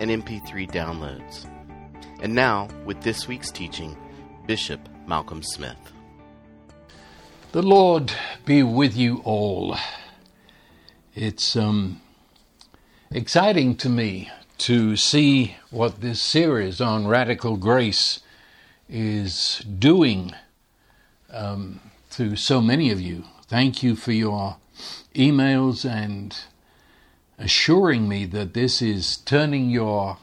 and MP3 downloads. And now, with this week's teaching, Bishop Malcolm Smith. The Lord be with you all. It's um, exciting to me to see what this series on radical grace is doing um, to so many of you. Thank you for your emails and assuring me that this is turning your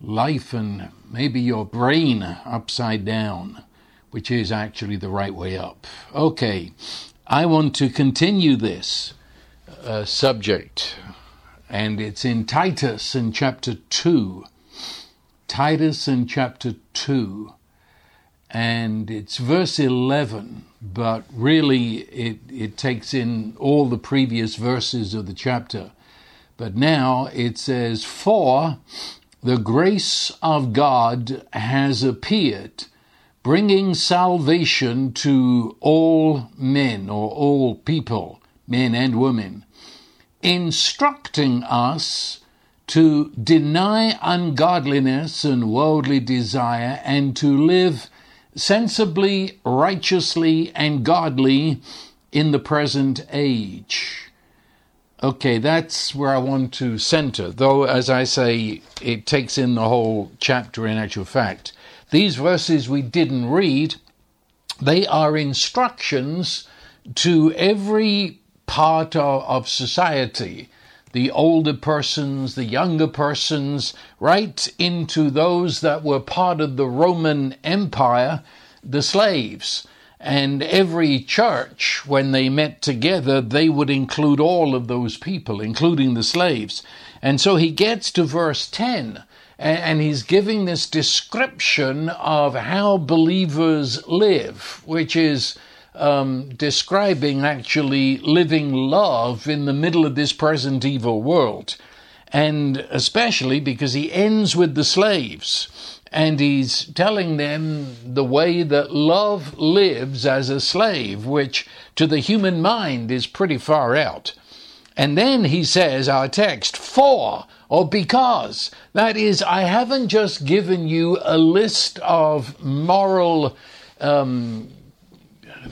life and maybe your brain upside down, which is actually the right way up. Okay, I want to continue this uh, subject, and it's in Titus in chapter 2. Titus in chapter 2, and it's verse 11, but really it, it takes in all the previous verses of the chapter. But now it says, For the grace of God has appeared, bringing salvation to all men or all people, men and women, instructing us to deny ungodliness and worldly desire and to live sensibly, righteously, and godly in the present age Okay, that's where I want to center, though, as I say, it takes in the whole chapter in actual fact. These verses we didn't read, they are instructions to every part of, of society the older persons, the younger persons, right into those that were part of the Roman Empire, the slaves. And every church, when they met together, they would include all of those people, including the slaves. And so he gets to verse 10, and he's giving this description of how believers live, which is um, describing actually living love in the middle of this present evil world. And especially because he ends with the slaves and he's telling them the way that love lives as a slave, which to the human mind is pretty far out. And then he says, our text, for or because. That is, I haven't just given you a list of moral. Um,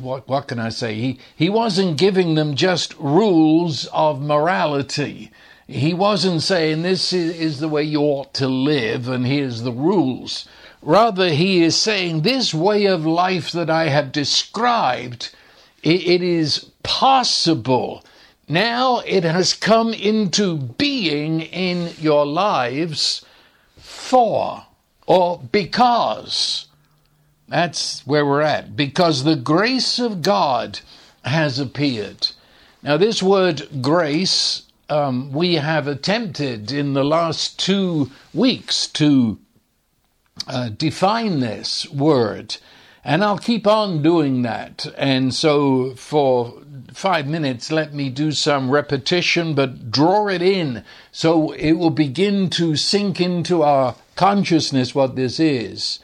what, what can I say? He, he wasn't giving them just rules of morality. He wasn't saying this is the way you ought to live and here's the rules. Rather, he is saying this way of life that I have described, it, is possible. Now it has come into being in your lives for or because. That's where we're at. Because the grace of God has appeared. Now, this word grace um, we have attempted in the last two weeks to uh, define this word, and I'll keep on doing that. And so, for five minutes, let me do some repetition, but draw it in so it will begin to sink into our consciousness what this is.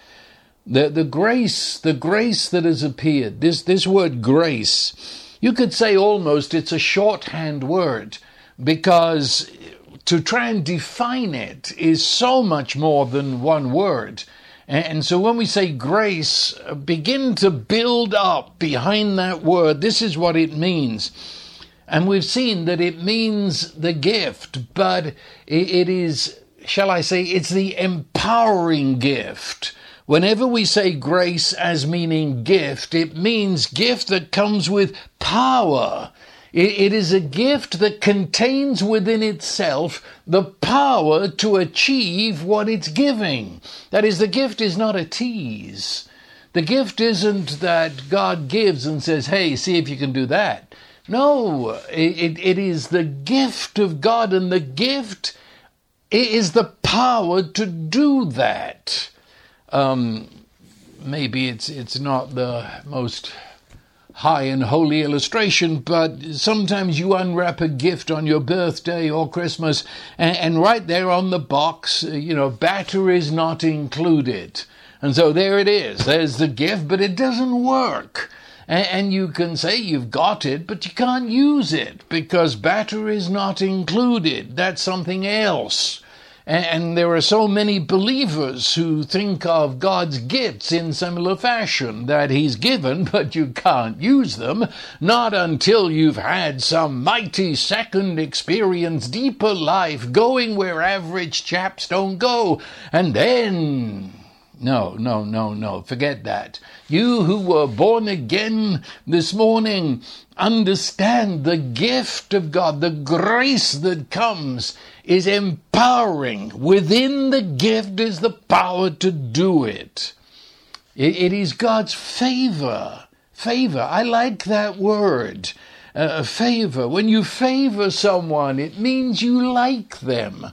The, the grace, the grace that has appeared, this, this word grace, you could say almost it's a shorthand word because to try and define it is so much more than one word. And so when we say grace, uh, begin to build up behind that word. This is what it means. And we've seen that it means the gift, but it is, shall I say, it's the empowering gift. Whenever we say grace as meaning gift, it means gift that comes with power it is a gift that contains within itself the power to achieve what it's giving. That is, the gift is not a tease. The gift isn't that God gives and says, hey, see if you can do that. No, it, it is the gift of God, and the gift is the power to do that. Um, maybe it's it's not the most high and holy illustration, but sometimes you unwrap a gift on your birthday or Christmas, and, and right there on the box, you know, batteries not included. And so there it is. There's the gift, but it doesn't work. And, you can say you've got it, but you can't use it because batteries not included. That's something else. And there are so many believers who think of God's gifts in similar fashion that He's given, but you can't use them, not until you've had some mighty second experience, deeper life, going where average chaps don't go. And then no, no, no, no. Forget that. You who were born again this morning understand the gift of God, the grace that comes is empowering. Within the gift is the power to do it. it, it is God's favor. Favor. I like that word. Uh, favor. When you favor someone, it means you like them.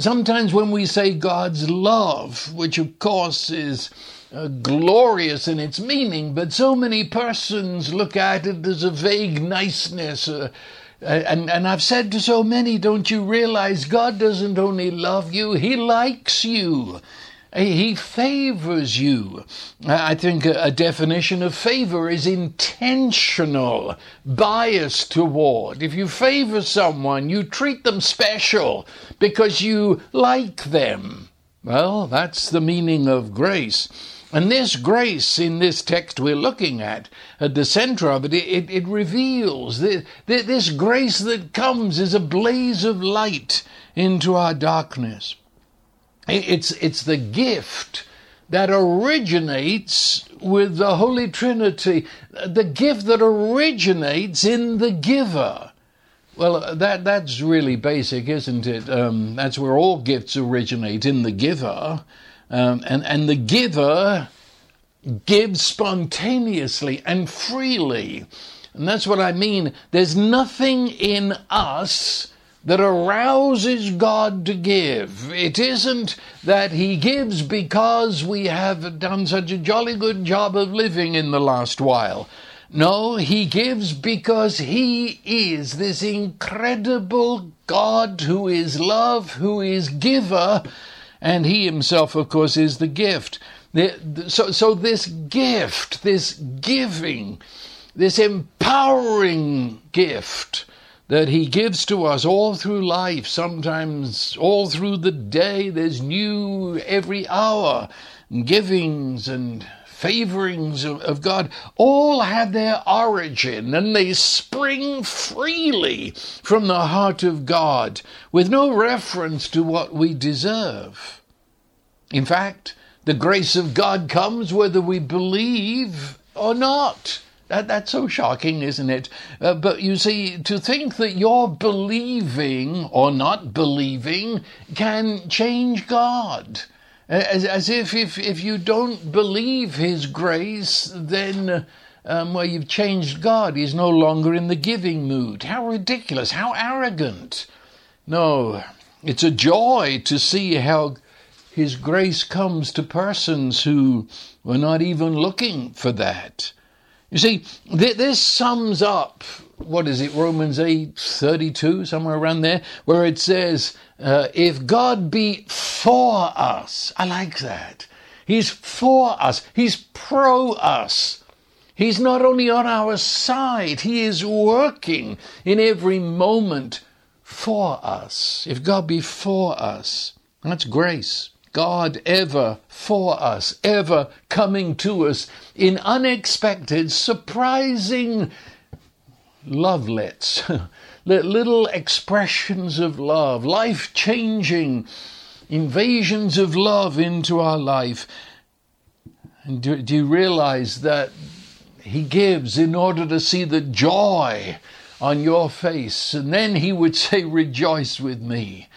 Sometimes when we say God's love, which of course is uh, glorious in its meaning, but so many persons look at it as a vague niceness, uh, and, and I've said to so many, don't you realize God doesn't only love you, He likes you. He favors you. I think a definition of favor is intentional bias toward. If you favor someone, you treat them special because you like them. Well, that's the meaning of grace. And this grace in this text we're looking at, at the center of it, it, it reveals that this grace that comes is a blaze of light into our darkness. It's, it's the gift that originates with the Holy Trinity, the gift that originates in the giver. Well, that that's really basic, isn't it? Um, that's where all gifts originate in the giver. Um, and, and the giver gives spontaneously and freely. And that's what I mean. There's nothing in us that arouses God to give. It isn't that He gives because we have done such a jolly good job of living in the last while. No, He gives because He is this incredible God who is love, who is giver, and he himself, of course, is the gift. So, so this gift, this giving, this empowering gift that he gives to us all through life, sometimes all through the day, there's new every hour givings and favorings of, of, God all have their origin and they spring freely from the heart of God with no reference to what we deserve. In fact, the grace of God comes whether we believe or not. That, that's so shocking, isn't it? Uh, but you see, to think that your believing or not believing can change God as, as if, if if you don't believe His grace, then um, well, you've changed God. He's no longer in the giving mood. How ridiculous! How arrogant! No, it's a joy to see how His grace comes to persons who were not even looking for that. You see, th- this sums up what is it, Romans 8 32, somewhere around there, where it says, uh, If God be for us, I like that. He's for us, He's pro us. He's not only on our side, He is working in every moment for us. If God be for us, that's grace. God ever for us, ever coming to us in unexpected, surprising lovelets, little expressions of love, life changing invasions of love into our life. And do, do you realize that He gives in order to see the joy on your face? And then He would say, Rejoice with me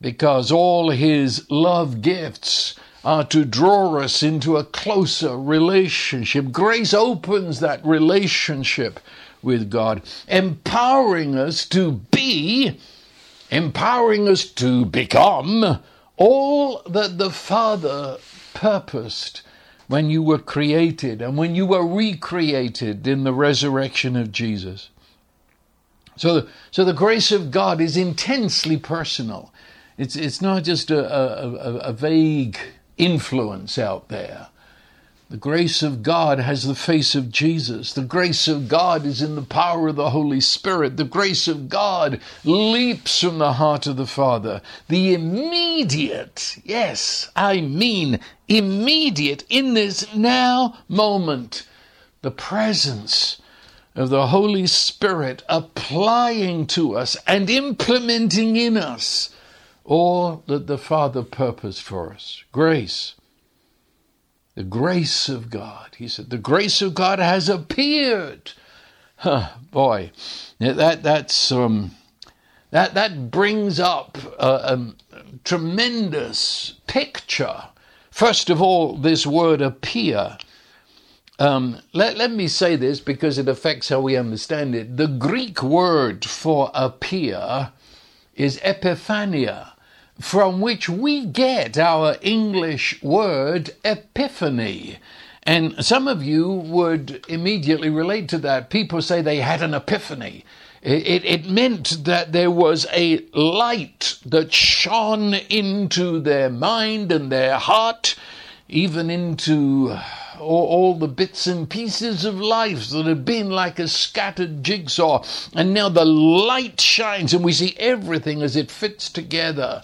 because all his love gifts are to draw us into a closer relationship. Grace opens that relationship with God, empowering us to be empowering us to become all that the Father purposed when you were created and when you were recreated in the resurrection of Jesus. So, so the grace of God is intensely personal. It's, it's not just a, a, a vague influence out there. The grace of God has the face of Jesus. The grace of God is in the power of the Holy Spirit. The grace of God leaps from the heart of the Father. The immediate, yes, I mean immediate, in this now moment, the presence of the Holy Spirit applying to us and implementing in us all that the Father purposed for us. Grace. The grace of God. He said, The grace of God has appeared. Huh, boy, that that's um, that that brings up a, a tremendous picture. First of all, this word appear. Um, let, let me say this because it affects how we understand it. The Greek word for appear is epiphania from which we get our English word epiphany. And some of you would immediately relate to that. People say they had an epiphany. It, it, meant that there was a light that shone into their mind and their heart, even into all, all, the bits and pieces of life that had been like a scattered jigsaw. And now the light shines and we see everything as it fits together.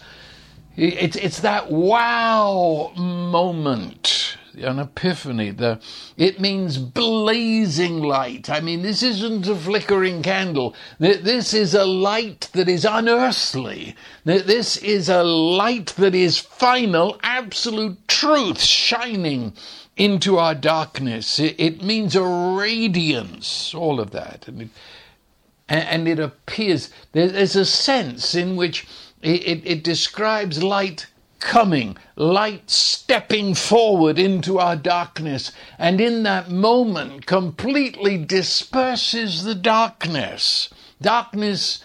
It's, it's that wow moment, an epiphany. The, it means blazing light. I mean, this isn't a flickering candle. This is a light that is unearthly. This is a light that is final, absolute truth shining into our darkness. It, it means a radiance, all of that. And it, and it appears, there's a sense in which it, it, it describes light coming, light stepping forward into our darkness, and in that moment completely disperses the darkness. Darkness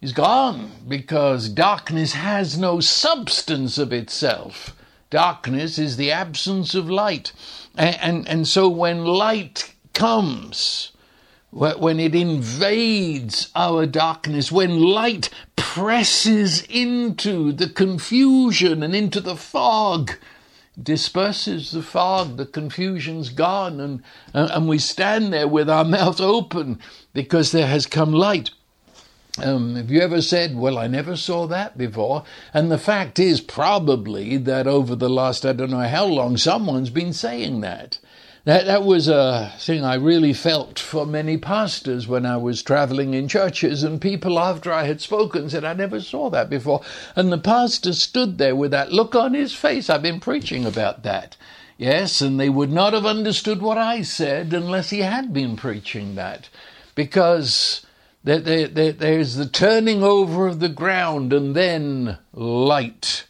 is gone because darkness has no substance of itself. Darkness is the absence of light. And, and, and so when light comes, when it invades our darkness, when light presses into the confusion and into the fog, disperses the fog, the confusion's gone, and, and we stand there with our mouth open because there has come light. Um, have you ever said, Well, I never saw that before? And the fact is probably that over the last, I don't know how long, someone's been saying that. That, that was a thing I really felt for many pastors when I was traveling in churches, and people after I had spoken said, I never saw that before. And the pastor stood there with that look on his face. I've been preaching about that. Yes, and they would not have understood what I said unless he had been preaching that. Because there, there, there, there's the turning over of the ground and then light.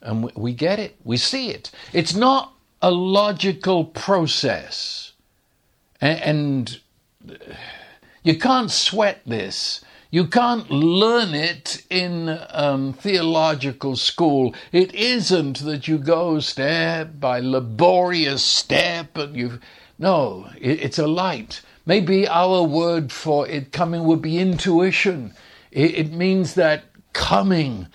And we get it, we see it. It's not a logical process. And, you can't sweat this. You can't learn it in um, theological school. It isn't that you go step by laborious step and you. No, it, it's a light. Maybe our word for it coming would be intuition. It, it means that coming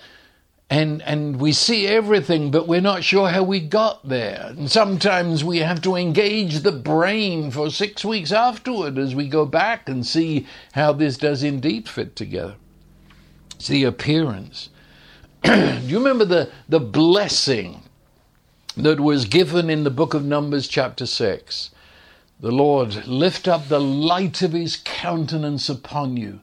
and and we see everything but we're not sure how we got there. And sometimes we have to engage the brain for 6 weeks afterward as we go back and see how this does indeed fit together. It's the appearance. Do you remember the the blessing that was given in the book of numbers chapter 6 the lord lift up the light of his countenance upon you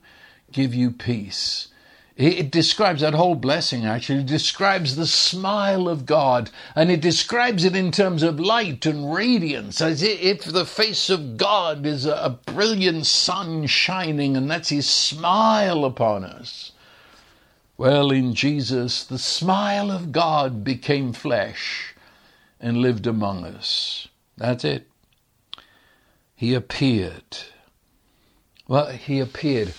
give you peace it describes that whole blessing actually it describes the smile of God and it describes it in terms of light and radiance as if the face of God is a brilliant sun shining and that's his smile upon us. Well, in Jesus, the smile of God became flesh and lived among us. That's it. He appeared. Well, he appeared.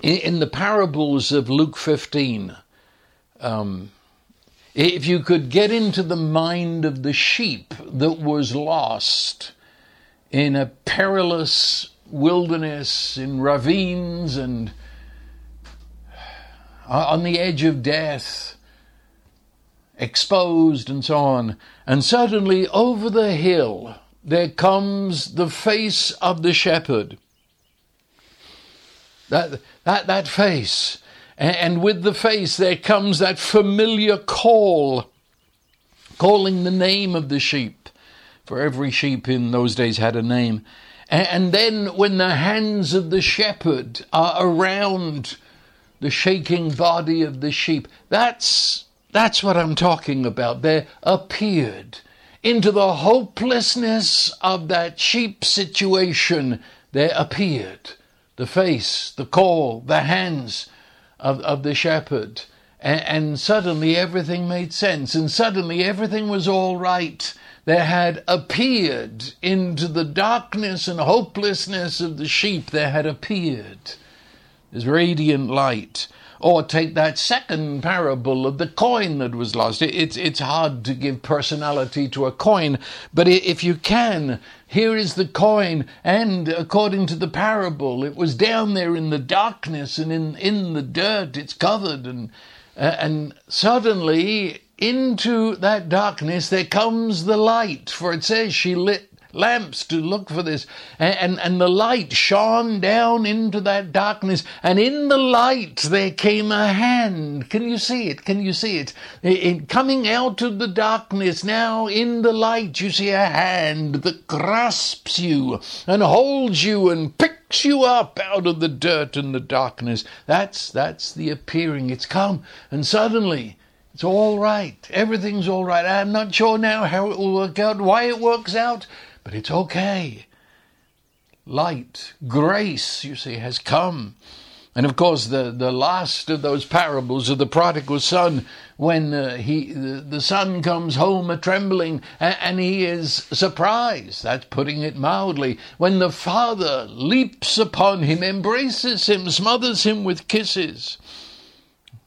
In, in the parables of Luke 15, um, if you could get into the mind of the sheep that was lost in a perilous wilderness, in ravines, and on the edge of death, exposed, and so on, and suddenly over the hill there comes the face of the shepherd. That, that, that face and with the face, there comes that familiar call, calling the name of the sheep. For every sheep in those days had a name. And then, when the hands of the shepherd are around the shaking body of the sheep, that's, that's what I'm talking about. There appeared into the hopelessness of that sheep situation, there appeared the face, the call, the hands of, of the shepherd. And, and suddenly everything made sense, and suddenly everything was all right. There had appeared into the darkness and hopelessness of the sheep, there had appeared this radiant light. Or take that second parable of the coin that was lost. It's, it's hard to give personality to a coin, but if you can, here is the coin, and according to the parable, it was down there in the darkness and in, in the dirt, it's covered, and, uh, and suddenly into that darkness there comes the light, for it says she lit lamps to look for this. And, and, and, the light shone down into that darkness, and in the light there came a hand. Can you see it? Can you see it? it? Coming out of the darkness, now in the light, you see a hand that grasps you and holds you and picks you up out of the dirt and the darkness. That's, that's the appearing. It's come, and suddenly, it's all right. Everything's all right. I'm not sure now how it will work out, why it works out, but it's okay. Light, grace, you see, has come. And of course, the, the last of those parables of the prodigal son, when uh, he the, the, son comes home a trembling and, and he is surprised, that's putting it mildly, when the father leaps upon him, embraces him, smothers him with kisses.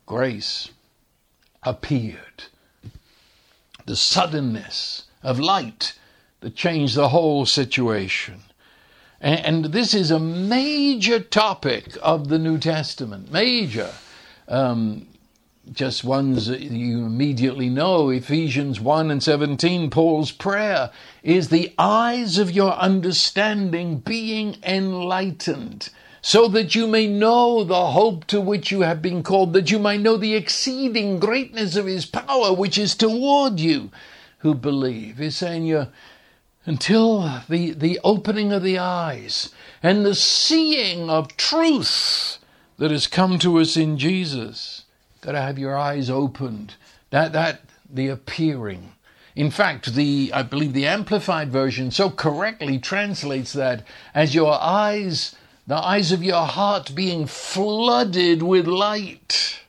Grace appeared. The suddenness of light that changed the whole situation. And, this is a major topic of the New Testament, major. Um, just ones that you immediately know Ephesians 1 and 17, Paul's prayer is the eyes of your understanding being enlightened, so that you may know the hope to which you have been called, that you might know the exceeding greatness of his power which is toward you who believe. He's saying you're until the, the opening of the eyes and the seeing of truth that has come to us in Jesus. Got to have your eyes opened. That, that, the appearing. In fact, the, I believe the Amplified Version so correctly translates that as your eyes, the eyes of your heart being flooded with light.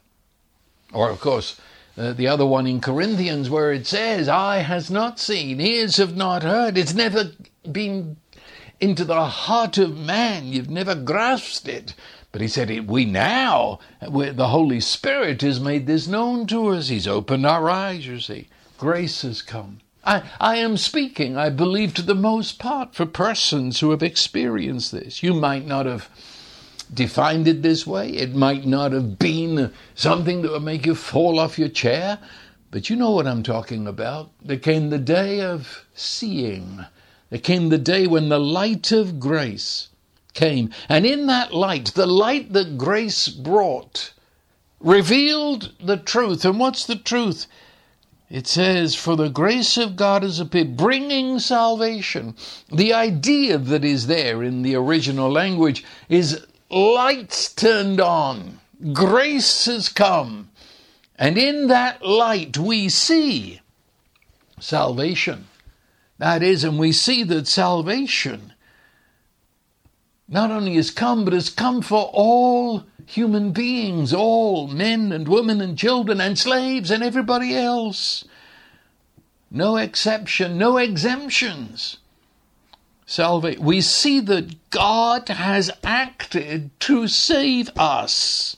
Or, of course, uh, the other one in Corinthians where it says, Eye has not seen, ears have not heard. It's never been into the heart of man. You've never grasped it. But he said, We now, the Holy Spirit has made this known to us. He's opened our eyes, you see. Grace has come. I, I am speaking, I believe, to the most part for persons who have experienced this. You might not have defined it this way. It might not have been something that would make you fall off your chair, but you know what I'm talking about. There came the day of seeing. There came the day when the light of grace came. And in that light, the light that grace brought, revealed the truth. And what's the truth? It says, For the grace of God has appeared, bringing salvation. The idea that is there in the original language is lights turned on, grace has come, and in that light we see salvation. That is, and we see that salvation not only has come, but has come for all human beings, all men and women and children and slaves and everybody else. No exception, no exemptions. Salvation. We see that God has acted to save us.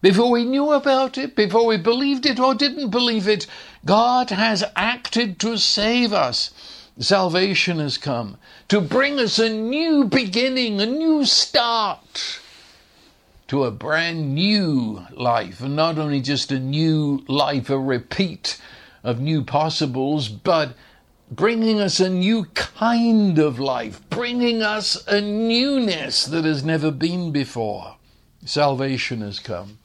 Before we knew about it, before we believed it or didn't believe it, God has acted to save us. Salvation has come to bring us a new beginning, a new start to a brand new life, and not only just a new life, a repeat of new possibles, but bringing us a new kind of life, bringing us a newness that has never been before. Salvation has come.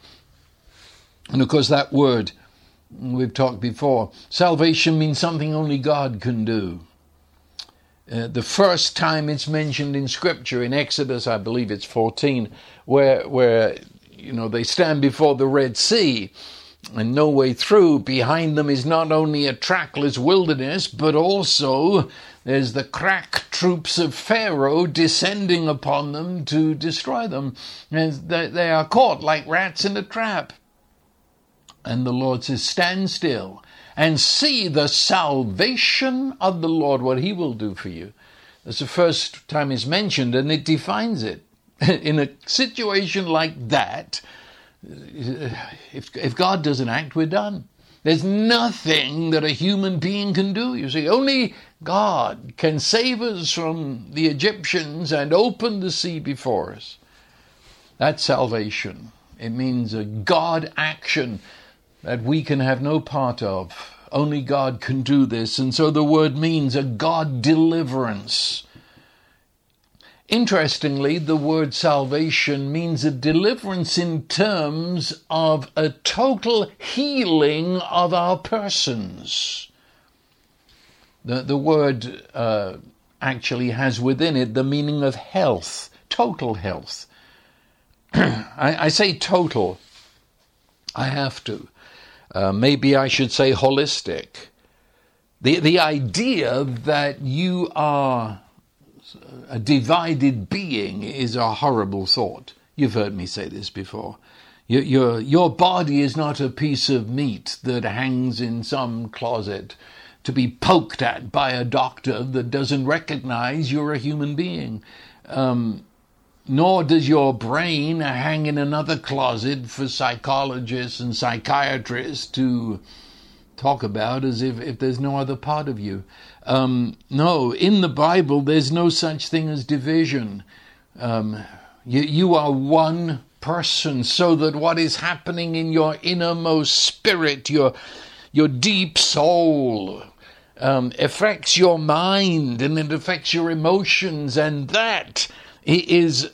And of course, that word we've talked before salvation means something only God can do. Uh, the first time it's mentioned in Scripture, in Exodus, I believe it's 14, where, where you know, they stand before the Red Sea and no way through. Behind them is not only a trackless wilderness, but also there's the crack troops of Pharaoh descending upon them to destroy them. And they are caught like rats in a trap. And the Lord says, Stand still and see the salvation of the Lord, what He will do for you. That's the first time it's mentioned, and it defines it. In a situation like that, if, if God doesn't act, we're done. There's nothing that a human being can do. You see, only God can save us from the Egyptians and open the sea before us. That's salvation. It means a God action that we can have no part of. Only God can do this. And so the word means a God deliverance. Interestingly, the word salvation means a deliverance in terms of a total healing of our persons. The, the word uh, actually has within it the meaning of health, total health. I, I say total, I have to. Uh, maybe I should say holistic. The, the idea that you are a divided being is a horrible thought. You've heard me say this before. Your, your, your body is not a piece of meat that hangs in some closet to be poked at by a doctor that doesn't recognize you're a human being. Um, nor does your brain hang in another closet for psychologists and psychiatrists to talk about as if, if there's no other part of you. Um, no, in the Bible, there's no such thing as division. Um, you, you are one person, so that what is happening in your innermost spirit, your, your deep soul, um, affects your mind and it affects your emotions, and that is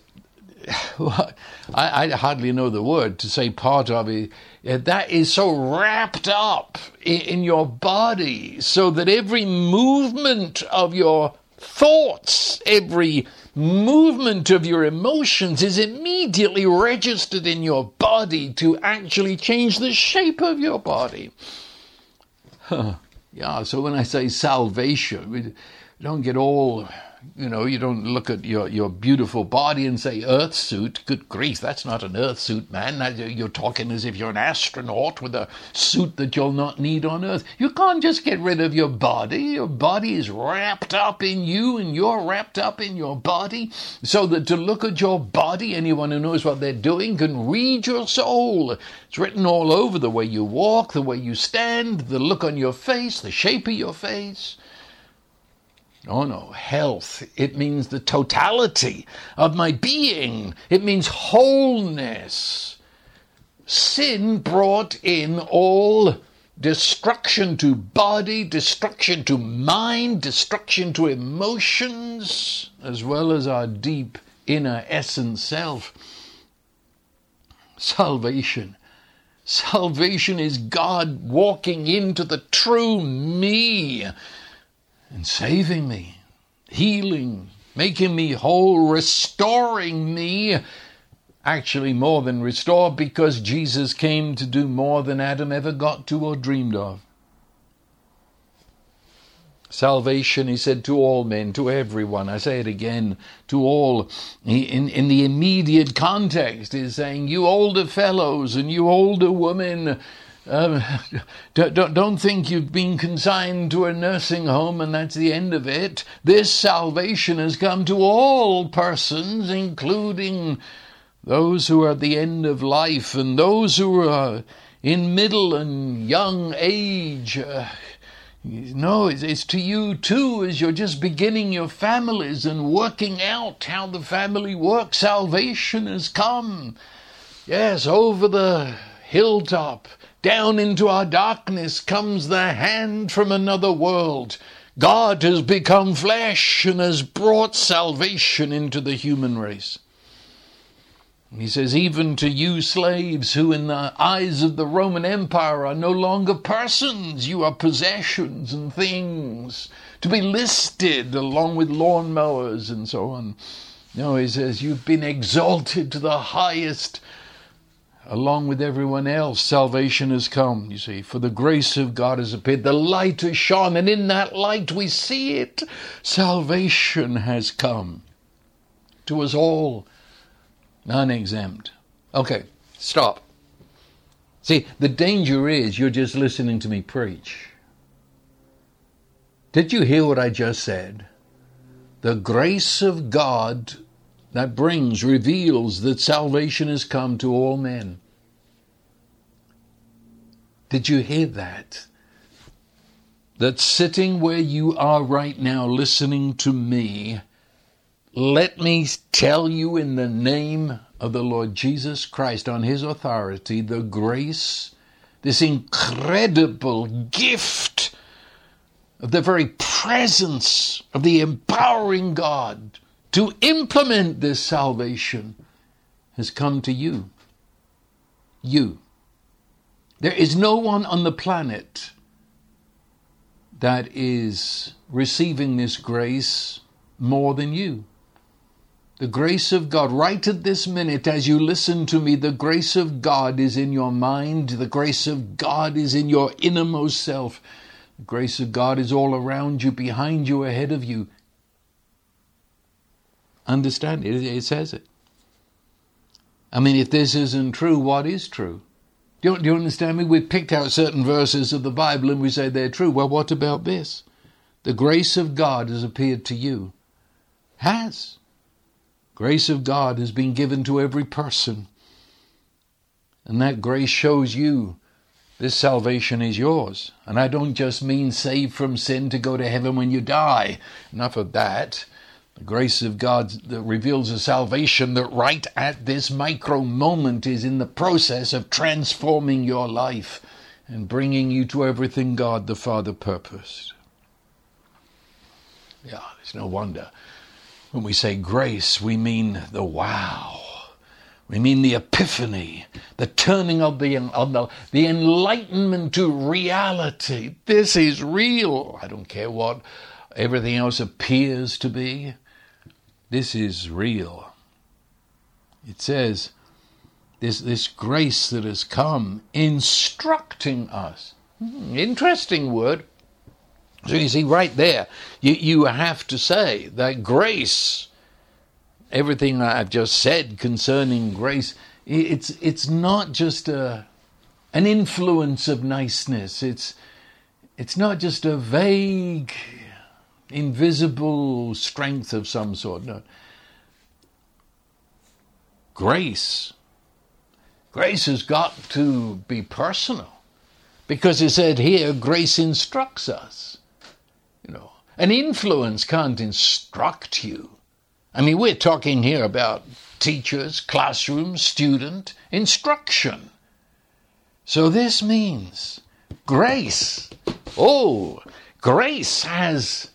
I, I, hardly know the word to say part of it. That is so wrapped up in, your body so that every movement of your thoughts, every movement of your emotions is immediately registered in your body to actually change the shape of your body. Huh. Yeah, so when I say salvation, we don't get all you know, you don't look at your, your beautiful body and say, Earth suit. Good grief, that's not an Earth suit, man. Uh, you're talking as if you're an astronaut with a suit that you'll not need on Earth. You can't just get rid of your body. Your body is wrapped up in you, and you're wrapped up in your body. So that to look at your body, anyone who knows what they're doing can read your soul. It's written all over the way you walk, the way you stand, the look on your face, the shape of your face. Oh no, health. It means the totality of my being. It means wholeness. Sin brought in all destruction to body, destruction to mind, destruction to emotions, as well as our deep inner essence self. Salvation. Salvation is God walking into the true me and saving me, healing, making me whole, restoring me. Actually, more than restore, because Jesus came to do more than Adam ever got to or dreamed of. Salvation, he said, to all men, to everyone. I say it again, to all. In, in the immediate context, he's saying, you older fellows and you older women, Um, don't, don't think you've been consigned to a nursing home and that's the end of it. This salvation has come to all persons, including those who are at the end of life and those who are in middle and young age. Uh, no, it's, it's to you too as you're just beginning your families and working out how the family works. Salvation has come. Yes, over the hilltop, down into our darkness comes the hand from another world. God has become flesh and has brought salvation into the human race. He says, even to you slaves who in the eyes of the Roman Empire are no longer persons, you are possessions and things to be listed along with lawnmowers and so on. No, he says, you've been exalted to the highest along with everyone else. Salvation has come, you see, for the grace of God has appeared. The light has shone, and in that light we see it. Salvation has come to us all non exempt. Okay, stop. See, the danger is you're just listening to me preach. Did you hear what I just said? The grace of God that brings, reveals that salvation has come to all men. Did you hear that? That sitting where you are right now, listening to me, let me tell you in the name of the Lord Jesus Christ, on His authority, the grace, this incredible gift of the very presence of the empowering God to implement this salvation has come to you. You. There is no one on the planet that is receiving this grace more than you. The grace of God, right at this minute, as you listen to me, the grace of God is in your mind. The grace of God is in your innermost self. The grace of God is all around you, behind you, ahead of you. Understand it, it says it. I mean, if this isn't true, what is true? Do you, do you understand me? We've picked out certain verses of the Bible and we say they're true. Well, what about this? The grace of God has appeared to you. Has. Grace of God has been given to every person. And that grace shows you this salvation is yours. And I don't just mean saved from sin to go to heaven when you die. Enough of that. The grace of God that reveals a salvation that right at this micro moment is in the process of transforming your life and bringing you to everything God the Father purposed. Yeah, it's no wonder when we say grace, we mean the wow. We mean the epiphany, the turning of the, of the, the enlightenment to reality. This is real. I don't care what everything else appears to be. This is real. It says, this, this grace that has come instructing us. Hmm, interesting word. So you see, right there, you, you have to say that grace, everything I've just said concerning grace, it's, it's not just a, an influence of niceness. It's, it's not just a vague, invisible strength of some sort. No. Grace. Grace has got to be personal. Because it said here, grace instructs us. You know, an influence can't instruct you. I mean, we're talking here about teachers, classroom, student, instruction. So this means grace. Oh, grace has,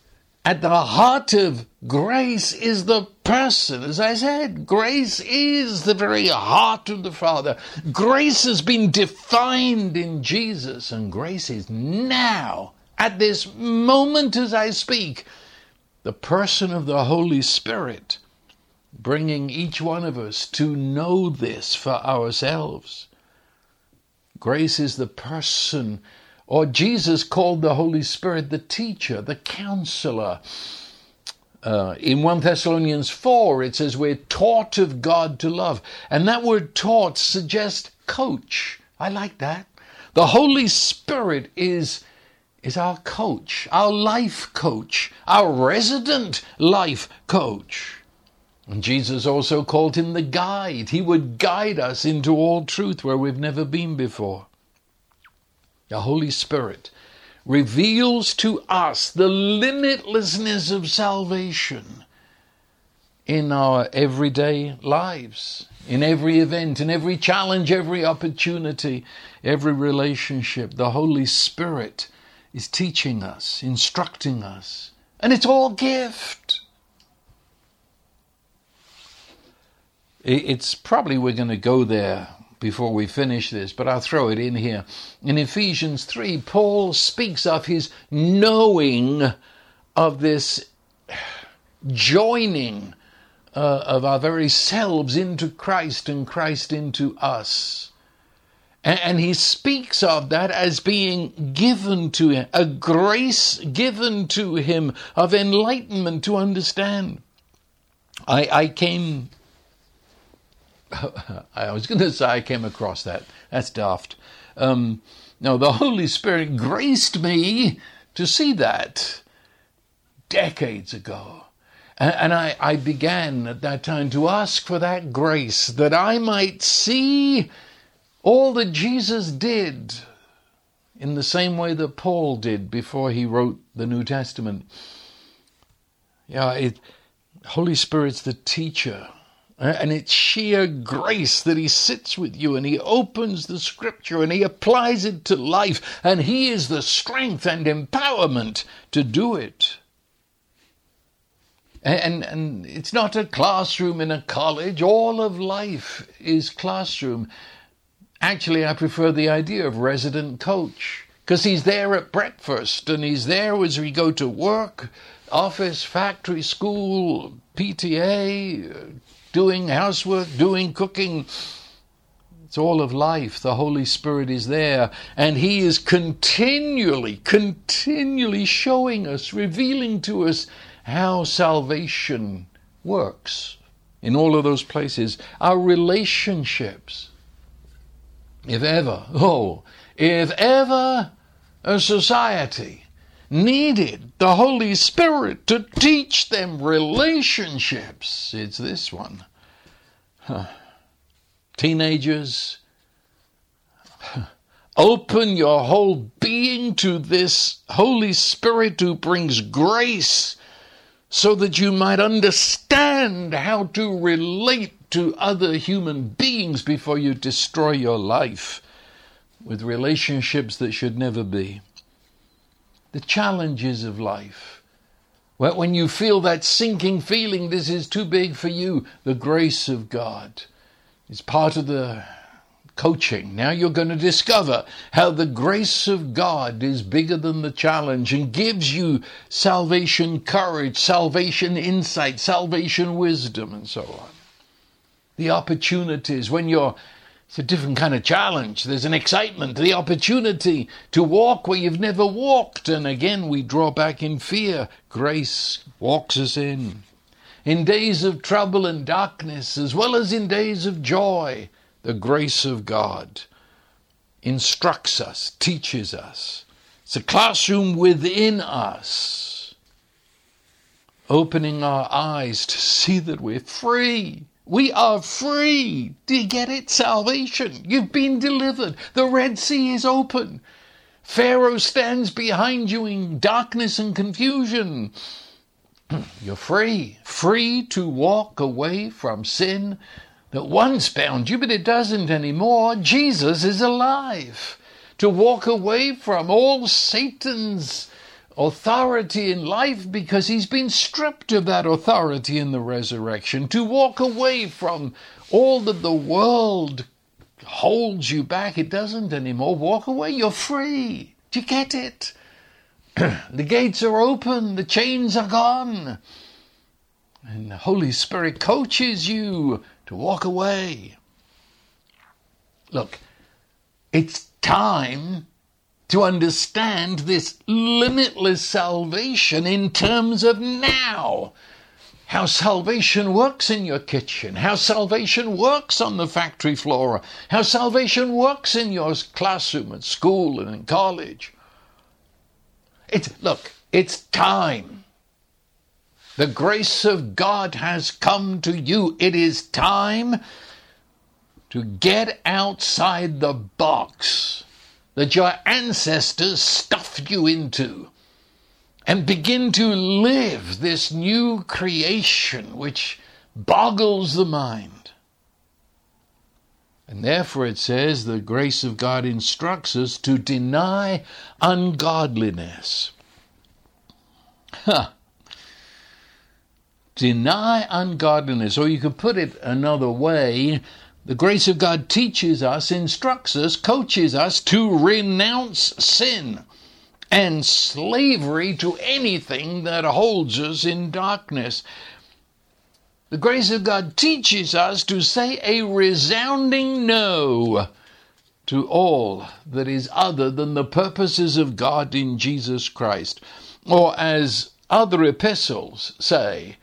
at the heart of grace is the person. As I said, grace is the very heart of the Father. Grace has been defined in Jesus, and grace is now at this moment as I speak, the person of the Holy Spirit, bringing each one of us to know this for ourselves. Grace is the person, or Jesus called the Holy Spirit the teacher, the counselor. Uh, in 1 Thessalonians 4, it says we're taught of God to love. And that word taught suggests coach. I like that. The Holy Spirit is, is our coach, our life coach, our resident life coach. And Jesus also called him the guide. He would guide us into all truth where we've never been before. The Holy Spirit reveals to us the limitlessness of salvation in our everyday lives, in every event, in every challenge, every opportunity, every relationship. The Holy Spirit is teaching us, instructing us, and it's all gift. It's probably we're going to go there before we finish this, but I'll throw it in here. In Ephesians 3, Paul speaks of his knowing of this joining uh, of our very selves into Christ and Christ into us. And, and he speaks of that as being given to him, a grace given to him of enlightenment to understand. I, I came I was going to say I came across that. That's daft. Um, no, the Holy Spirit graced me to see that decades ago. And, and I, I began at that time to ask for that grace that I might see all that Jesus did in the same way that Paul did before he wrote the New Testament. Yeah, it, Holy Spirit's the teacher Uh, and it's sheer grace that he sits with you and he opens the scripture and he applies it to life and he is the strength and empowerment to do it. And, and it's not a classroom in a college. All of life is classroom. Actually, I prefer the idea of resident coach because he's there at breakfast and he's there as we go to work, office, factory, school, PTA, doing housework, doing cooking. It's all of life. The Holy Spirit is there, and He is continually, continually showing us, revealing to us how salvation works in all of those places. Our relationships. If ever, oh, if ever a society needed the Holy Spirit to teach them relationships. It's this one. Teenagers, open your whole being to this Holy Spirit who brings grace so that you might understand how to relate to other human beings before you destroy your life with relationships that should never be the challenges of life. When you feel that sinking feeling, this is too big for you, the grace of God is part of the coaching. Now you're going to discover how the grace of God is bigger than the challenge and gives you salvation courage, salvation insight, salvation wisdom, and so on. The opportunities when you're it's a different kind of challenge. There's an excitement, the opportunity to walk where you've never walked. And again, we draw back in fear. Grace walks us in. In days of trouble and darkness, as well as in days of joy, the grace of God instructs us, teaches us. It's a classroom within us, opening our eyes to see that we're free we are free. Do you get it? Salvation. You've been delivered. The Red Sea is open. Pharaoh stands behind you in darkness and confusion. You're free. Free to walk away from sin that once bound you, but it doesn't anymore. Jesus is alive. To walk away from all Satan's authority in life because he's been stripped of that authority in the resurrection. To walk away from all that the world holds you back, it doesn't anymore. Walk away, you're free. Do you get it? the gates are open, the chains are gone. And the Holy Spirit coaches you to walk away. Look, it's time to understand this limitless salvation in terms of now. how salvation works in your kitchen, how salvation works on the factory floor, how salvation works in your classroom at school and in college. It's, look, it's time. The grace of God has come to you. It is time to get outside the box that your ancestors stuffed you into and begin to live this new creation which boggles the mind. And therefore it says the grace of God instructs us to deny ungodliness. Huh. Deny ungodliness, or you could put it another way. The grace of God teaches us, instructs us, coaches us to renounce sin and slavery to anything that holds us in darkness. The grace of God teaches us to say a resounding no to all that is other than the purposes of God in Jesus Christ. Or as other epistles say,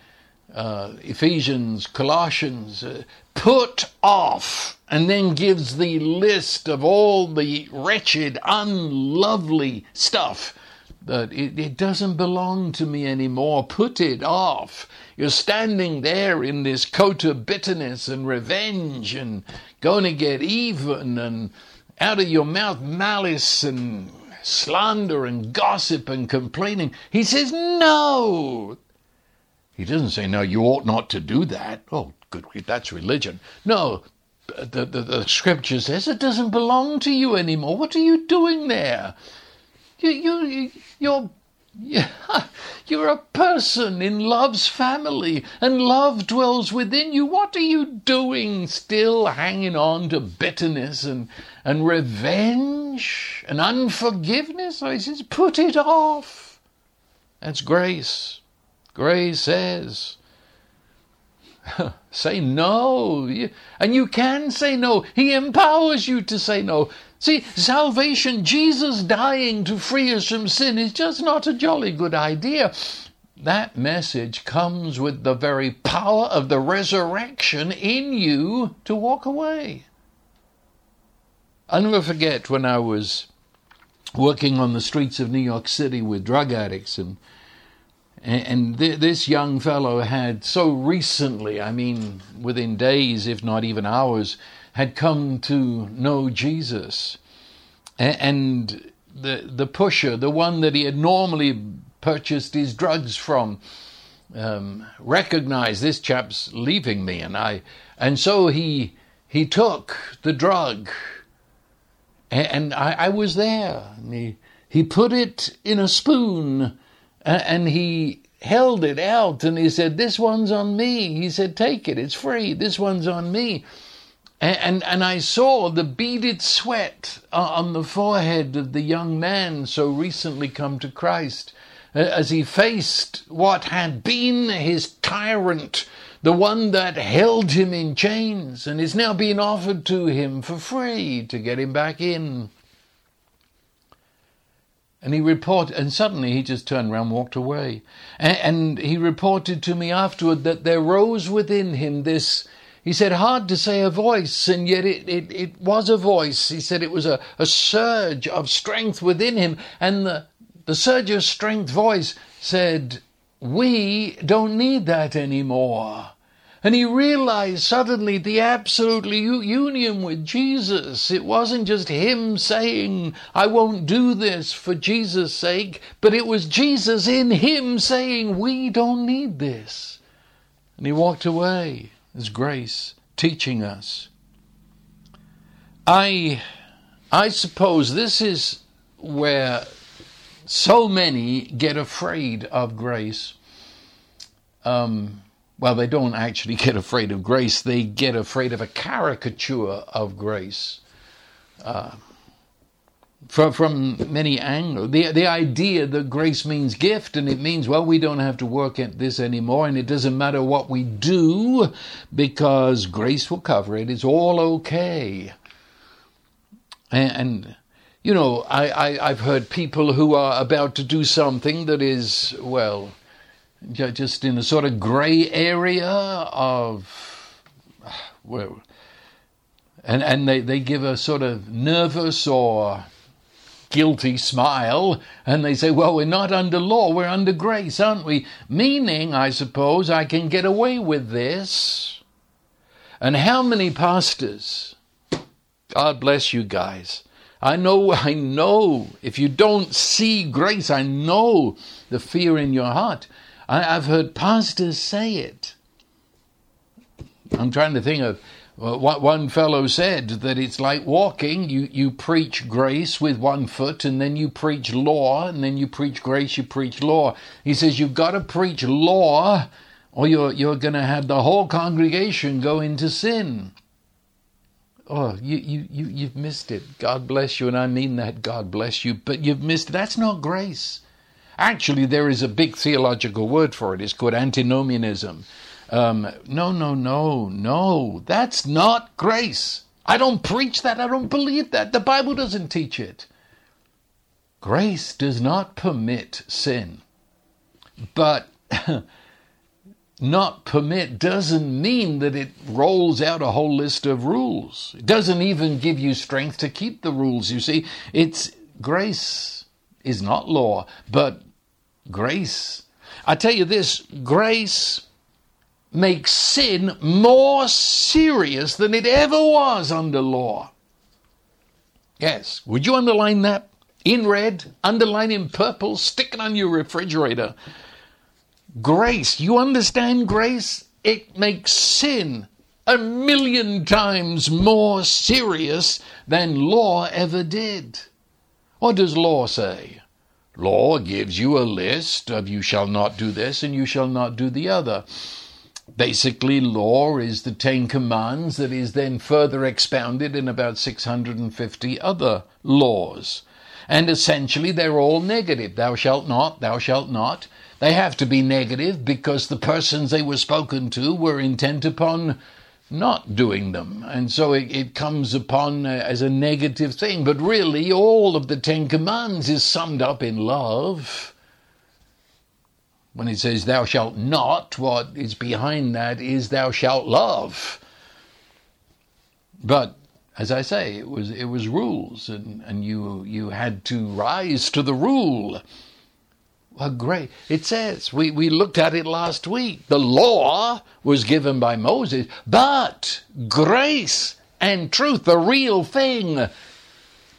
uh, Ephesians, Colossians, uh, put off, and then gives the list of all the wretched, unlovely stuff that it, it doesn't belong to me anymore. Put it off. You're standing there in this coat of bitterness and revenge and going to get even and out of your mouth malice and slander and gossip and complaining. He says, no. He doesn't say, no, you ought not to do that. Oh, good, that's religion. No, the, the, the scripture says it doesn't belong to you anymore. What are you doing there? You, you, you're you're a person in love's family, and love dwells within you. What are you doing still hanging on to bitterness and, and revenge and unforgiveness? I says, put it off. That's grace. Grace says, say no. And you can say no. He empowers you to say no. See, salvation, Jesus dying to free us from sin, is just not a jolly good idea. That message comes with the very power of the resurrection in you to walk away. I'll never forget when I was working on the streets of New York City with drug addicts and and th- this young fellow had so recently, I mean, within days, if not even hours, had come to know Jesus. And the, the pusher, the one that he had normally purchased his drugs from, um, recognized this chap's leaving me, and I, and so he he took the drug, and, and I, I was there. He he put it in a spoon and he held it out and he said, This one's on me. He said, Take it, it's free. This one's on me. And, and, and I saw the beaded sweat on the forehead of the young man so recently come to Christ as he faced what had been his tyrant, the one that held him in chains, and is now being offered to him for free to get him back in. And he reported, and suddenly he just turned around, walked away. And, and, he reported to me afterward that there rose within him this, he said, hard to say a voice, and yet it, it, it was a voice. He said it was a, a surge of strength within him. And the, the surge of strength voice said, We don't need that anymore. And he realized suddenly the absolute union with Jesus. It wasn't just him saying, I won't do this for Jesus' sake, but it was Jesus in him saying, We don't need this. And he walked away. His grace teaching us. I, I suppose this is where so many get afraid of grace. Um, well, they don't actually get afraid of grace, they get afraid of a caricature of grace. Uh, from, from many angles. The, the idea that grace means gift and it means, well, we don't have to work at this anymore and it doesn't matter what we do because grace will cover it. It's all okay. And, and you know, I, I, I've heard people who are about to do something that is, well, just in the sort of grey area of well, and and they, they give a sort of nervous or guilty smile and they say, Well, we're not under law, we're under grace, aren't we? Meaning, I suppose, I can get away with this. And how many pastors, God bless you guys. I know, I know, if you don't see grace, I know the fear in your heart. I, have heard pastors say it. I'm trying to think of well, what one fellow said that it's like walking. You, you preach grace with one foot, and then you preach law, and then you preach grace, you preach law. He says you've got to preach law, or you're, you're going to have the whole congregation go into sin. Oh, you, you, you, you've missed it. God bless you, and I mean that, God bless you, but you've missed it. That's not grace. Actually, there is a big theological word for it. It's called antinomianism. Um, no, no, no, no. That's not grace. I don't preach that. I don't believe that. The Bible doesn't teach it. Grace does not permit sin. But not permit doesn't mean that it rolls out a whole list of rules. It doesn't even give you strength to keep the rules. You see, it's grace is not law, but grace. I tell you this grace makes sin more serious than it ever was under law. Yes, would you underline that? In red, underline in purple, stick it on your refrigerator. Grace, you understand grace? It makes sin a million times more serious than law ever did. What does law say? Law gives you a list of you shall not do this and you shall not do the other. Basically, law is the Ten Commands that is then further expounded in about 650 other laws. And essentially, they're all negative. Thou shalt not, thou shalt not. They have to be negative because the persons they were spoken to were intent upon not doing them. And so it, it comes upon uh, as a negative thing. But really, all of the Ten Commands is summed up in love. When it says, Thou shalt not, what is behind that is, Thou shalt love. But as I say, it was it was rules, and, and you you had to rise to the rule. Well, great. It says, we, we looked at it last week. The law was given by Moses, but grace and truth, the real thing,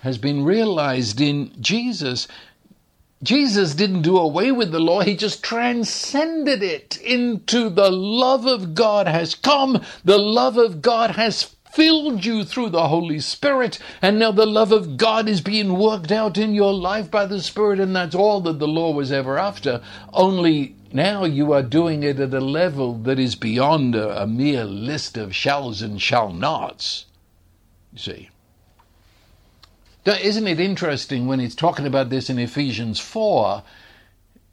has been realized in Jesus. Jesus didn't do away with the law, he just transcended it into the love of God has come. The love of God has filled you through the Holy Spirit, and now the love of God is being worked out in your life by the Spirit, and that's all that the law was ever after. Only now you are doing it at a level that is beyond a, a mere list of shalls and shall nots. You see. Isn't it interesting when it's talking about this in Ephesians 4?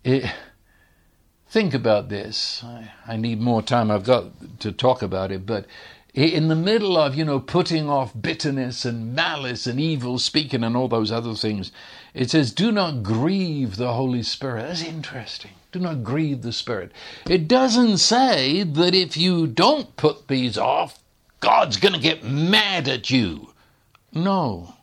It, think about this. I, I, need more time. I've got to talk about it, but in the middle of, you know, putting off bitterness and malice and evil speaking and all those other things, it says, do not grieve the Holy Spirit. That's interesting. Do not grieve the Spirit. It doesn't say that if you don't put these off, God's going to get mad at you. No.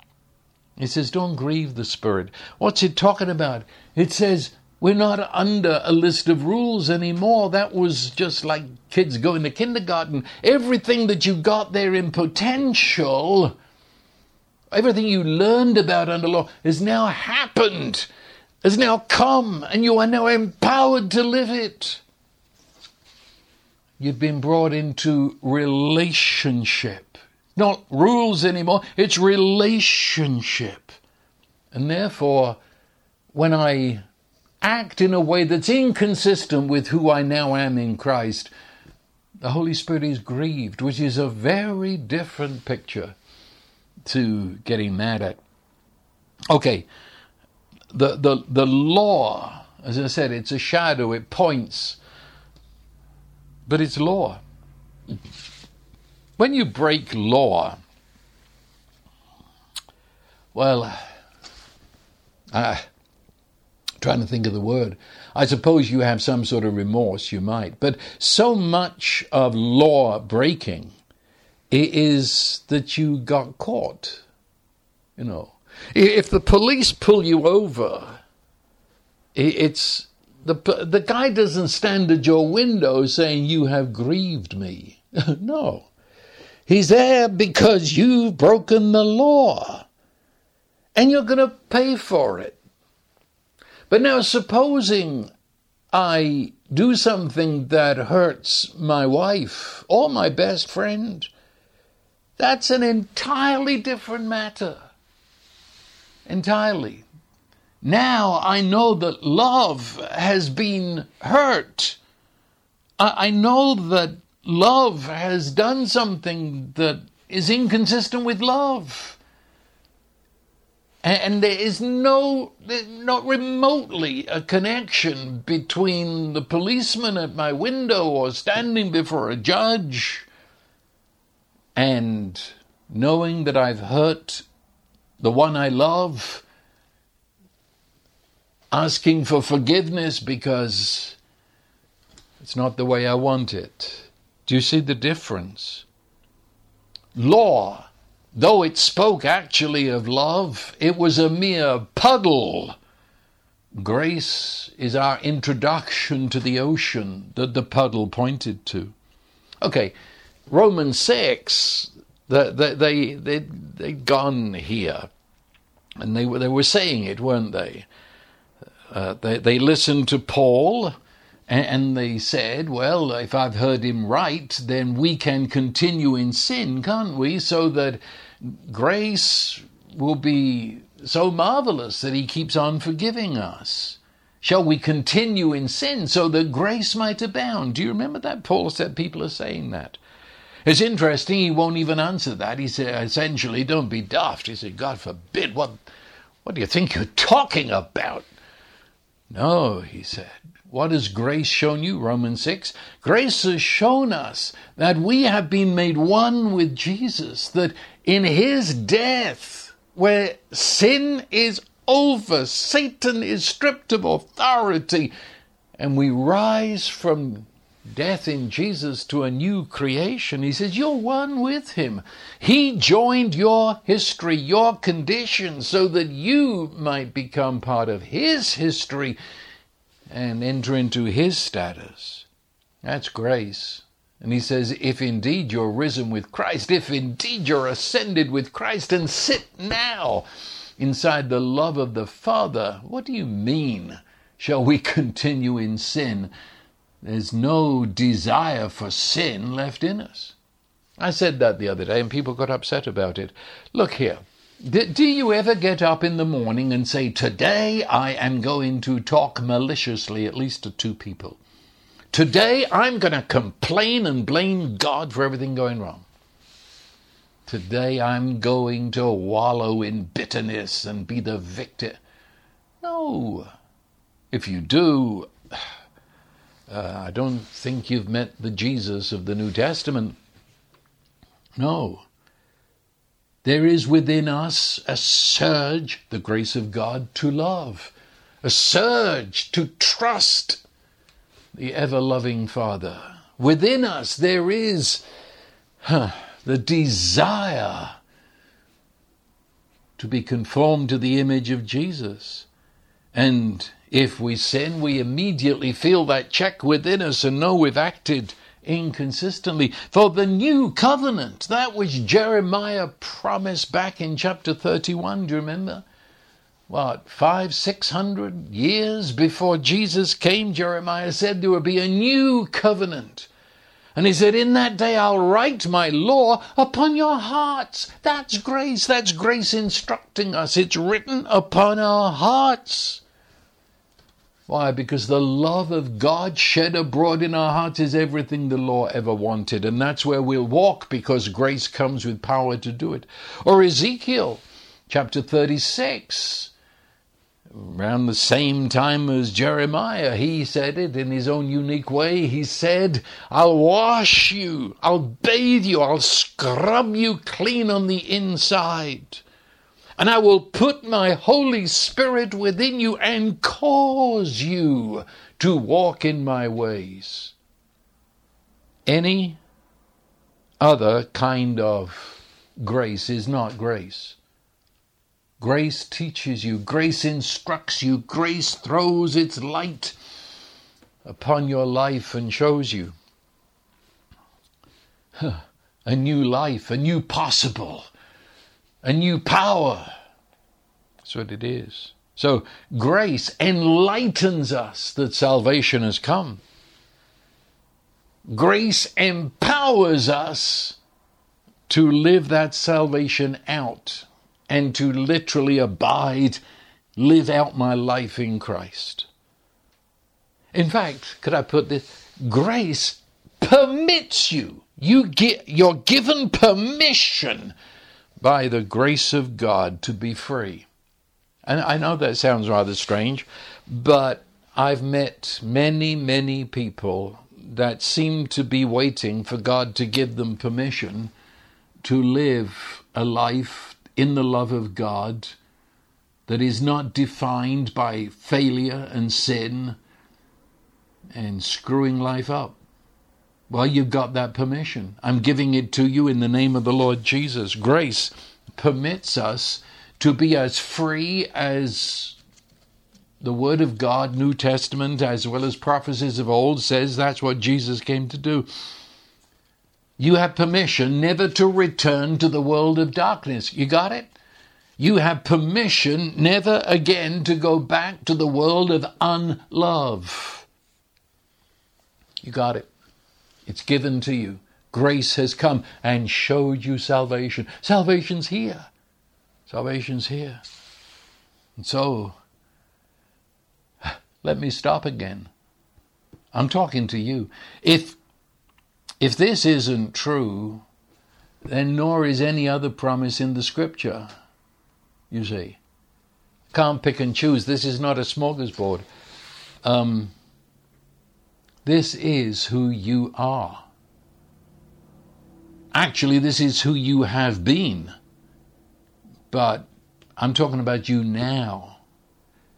It says, don't grieve the Spirit. What's it talking about? It says, we're not under a list of rules anymore. That was just like kids going to kindergarten. Everything that you got there in potential, everything you learned about under law, has now happened, has now come, and you are now empowered to live it. You've been brought into relationship not rules anymore, it's relationship. And therefore, when I act in a way that's inconsistent with who I now am in Christ, the Holy Spirit is grieved, which is a very different picture to getting mad at. Okay, the, the, the law, as I said, it's a shadow, it points, but it's law. When you break law, well, uh, trying to think of the word. I suppose you have some sort of remorse, you might. But so much of law breaking is that you got caught. You know, if the police pull you over, it's the the guy doesn't stand at your window saying you have grieved me. no, he's there because you've broken the law, and you're going to pay for it. But now, supposing I do something that hurts my wife or my best friend, that's an entirely different matter. Entirely. Now I know that love has been hurt. I, know that love has done something that is inconsistent with love. And there is no, not remotely a connection between the policeman at my window or standing before a judge and knowing that I've hurt the one I love, asking for forgiveness because it's not the way I want it. Do you see the difference? Law Though it spoke actually of love, it was a mere puddle. Grace is our introduction to the ocean that the puddle pointed to. Okay, Romans 6, they, they, they, they'd gone here, and they, they were saying it, weren't they? Uh, they, they listened to Paul and they said, well, if I've heard him right, then we can continue in sin, can't we? So that grace will be so marvelous that he keeps on forgiving us. Shall we continue in sin so that grace might abound? Do you remember that? Paul said people are saying that. It's interesting, he won't even answer that. He said, essentially, don't be daft. He said, God forbid, what, what do you think you're talking about? No, he said. What has grace shown you? Romans 6. Grace has shown us that we have been made one with Jesus, that in his death, where sin is over, Satan is stripped of authority, and we rise from death in Jesus to a new creation. He says, You're one with Him. He joined your history, your condition, so that you might become part of His history and enter into his status. That's grace. And he says, if indeed you're risen with Christ, if indeed you're ascended with Christ and sit now inside the love of the Father, what do you mean? Shall we continue in sin? There's no desire for sin left in us. I said that the other day and people got upset about it. Look here. Do, do you ever get up in the morning and say, Today I am going to talk maliciously at least to two people? Today I'm going to complain and blame God for everything going wrong. Today I'm going to wallow in bitterness and be the victim. No. If you do, uh, I don't think you've met the Jesus of the New Testament. No. There is within us a surge, the grace of God, to love, a surge to trust the ever loving Father. Within us there is huh, the desire to be conformed to the image of Jesus. And if we sin, we immediately feel that check within us and know we've acted inconsistently. For the new covenant, that which Jeremiah promised back in chapter 31, do you remember? What, five, six hundred years before Jesus came, Jeremiah said there would be a new covenant. And he said, In that day I'll write my law upon your hearts. That's grace. That's grace instructing us. It's written upon our hearts. Why? Because the love of God shed abroad in our hearts is everything the law ever wanted. And that's where we'll walk because grace comes with power to do it. Or Ezekiel chapter 36. Around the same time as Jeremiah, he said it in his own unique way. He said, I'll wash you, I'll bathe you, I'll scrub you clean on the inside. And I will put my Holy Spirit within you and cause you to walk in my ways. Any other kind of grace is not grace. Grace teaches you, grace instructs you, grace throws its light upon your life and shows you a new life, a new possible, a new power. That's what it is. So grace enlightens us that salvation has come. Grace empowers us to live that salvation out and to literally abide, live out my life in Christ. In fact, could I put this? Grace permits you. You get, you're given permission by the grace of God to be free. And I know that sounds rather strange, but I've met many, many people that seem to be waiting for God to give them permission to live a life in the love of God that is not defined by failure and sin and screwing life up. Well, you've got that permission. I'm giving it to you in the name of the Lord Jesus. Grace permits us to be as free as the Word of God, New Testament, as well as prophecies of old, says that's what Jesus came to do. You have permission never to return to the world of darkness. You got it? You have permission never again to go back to the world of unlove. You got it. It's given to you. Grace has come and showed you salvation. Salvation's here. Salvation's here. And so, let me stop again. I'm talking to you. If if this isn't true, then nor is any other promise in the scripture. You see. Can't pick and choose. This is not a smorgasbord. Um, this is who you are. Actually, this is who you have been. But I'm talking about you now.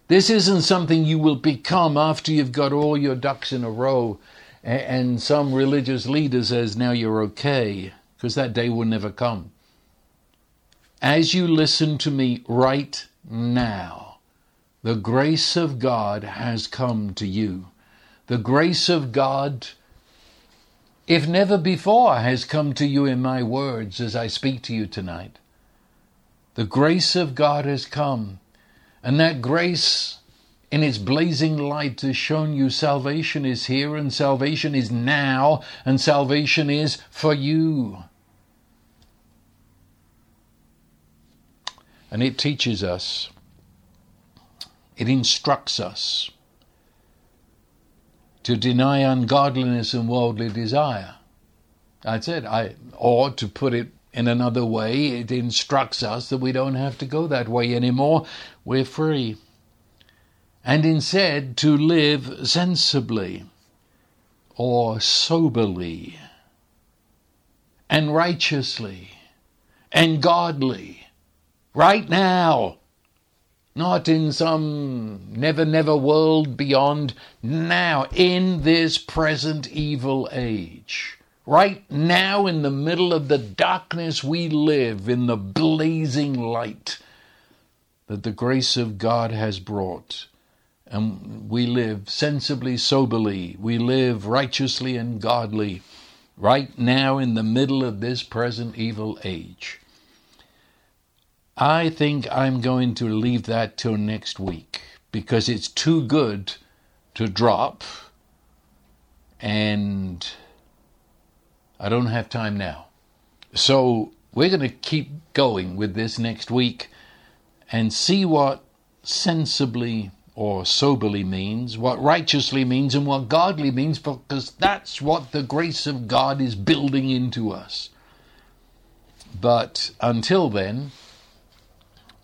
This isn't something you will become after you've got all your ducks in a row and some religious leader says, now you're okay, because that day will never come. As you listen to me right now, the grace of God has come to you. The grace of God, if never before, has come to you in my words as I speak to you tonight. The grace of God has come, and that grace in its blazing light has shown you salvation is here and salvation is now and salvation is for you. And it teaches us, it instructs us to deny ungodliness and worldly desire. That's it. I, or to put it in another way, it instructs us that we don't have to go that way anymore. We're free and instead to live sensibly or soberly and righteously and godly right now, not in some never, never world beyond, now, in this present evil age. Right now, in the middle of the darkness, we live in the blazing light that the grace of God has brought and we live sensibly, soberly, we live righteously and godly right now in the middle of this present evil age. I think I'm going to leave that till next week because it's too good to drop and I don't have time now. So we're going to keep going with this next week and see what sensibly or soberly means, what righteously means, and what godly means, because that's what the grace of God is building into us. But until then,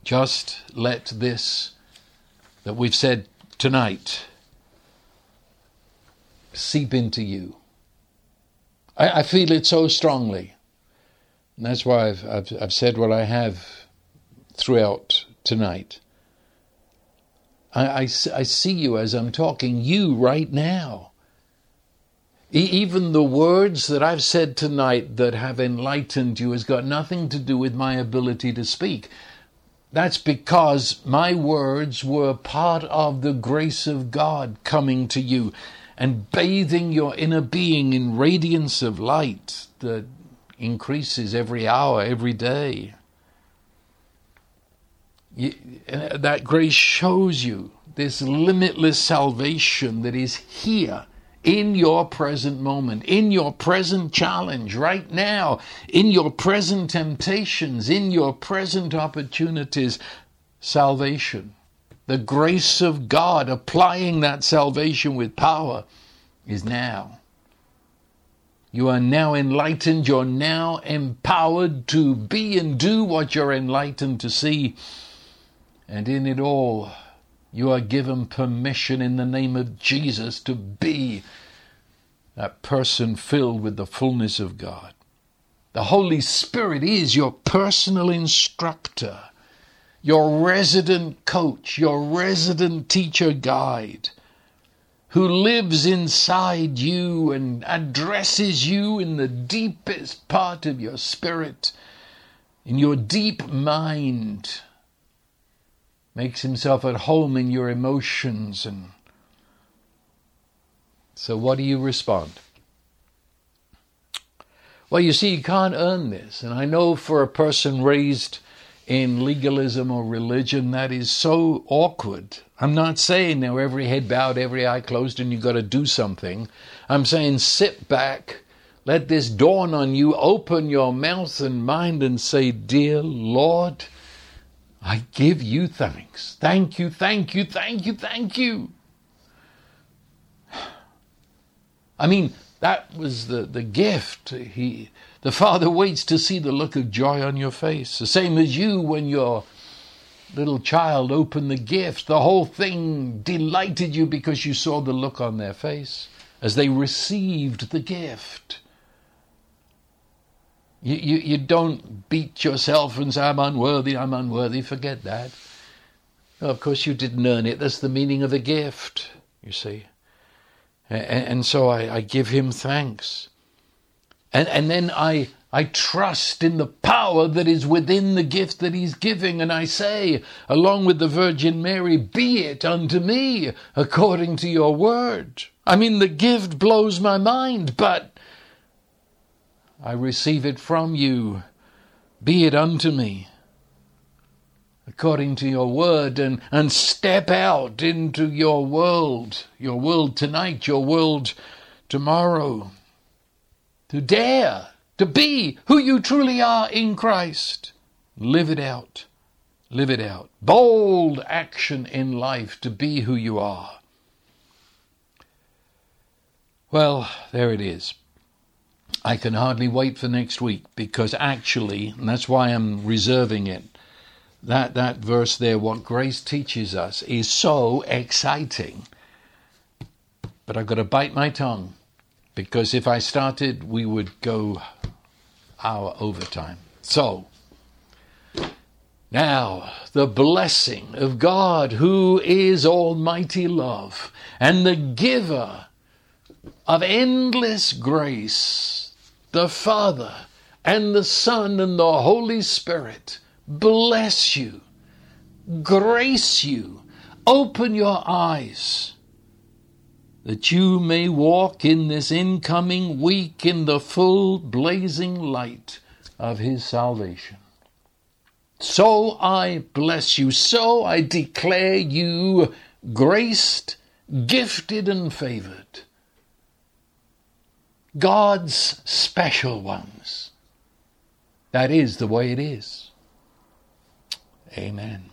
just let this that we've said tonight seep into you. I, I feel it so strongly. And that's why I've, I've, I've said what I have throughout tonight. I, I, I see you as I'm talking, you right now. Even the words that I've said tonight that have enlightened you has got nothing to do with my ability to speak. That's because my words were part of the grace of God coming to you and bathing your inner being in radiance of light that increases every hour, every day. That grace shows you this limitless salvation that is here in your present moment, in your present challenge right now, in your present temptations, in your present opportunities, salvation. The grace of God applying that salvation with power is now. You are now enlightened. You're now empowered to be and do what you're enlightened to see. And in it all, you are given permission in the name of Jesus to be that person filled with the fullness of God. The Holy Spirit is your personal instructor, your resident coach, your resident teacher guide, who lives inside you and addresses you in the deepest part of your spirit, in your deep mind makes himself at home in your emotions and so what do you respond? Well, you see, you can't earn this. And I know for a person raised in legalism or religion, that is so awkward. I'm not saying now every head bowed, every eye closed, and you've got to do something. I'm saying sit back, let this dawn on you, open your mouth and mind, and say, Dear Lord, I give you thanks. Thank you, thank you, thank you, thank you. I mean, that was the, the gift. He, the Father waits to see the look of joy on your face. The same as you when your little child opened the gift. The whole thing delighted you because you saw the look on their face as they received the gift. You, you, you don't beat yourself and say, I'm unworthy, I'm unworthy. Forget that. of course, you didn't earn it. That's the meaning of a gift, you see. And, and so I, I, give him thanks. And, and then I, I trust in the power that is within the gift that he's giving. And I say, along with the Virgin Mary, be it unto me according to your word. I mean, the gift blows my mind, but I receive it from you. Be it unto me according to your word and, and step out into your world, your world tonight, your world tomorrow. To dare to be who you truly are in Christ. Live it out. Live it out. Bold action in life to be who you are. Well, there it is. I can hardly wait for next week because actually, and that's why I'm reserving it, that, that verse there, what grace teaches us, is so exciting. But I've got to bite my tongue because if I started, we would go our overtime. So, now, the blessing of God, who is Almighty Love and the giver of endless grace, the Father and the Son and the Holy Spirit bless you, grace you, open your eyes that you may walk in this incoming week in the full blazing light of His salvation. So I bless you, so I declare you graced, gifted, and favored. God's special ones. That is the way it is. Amen.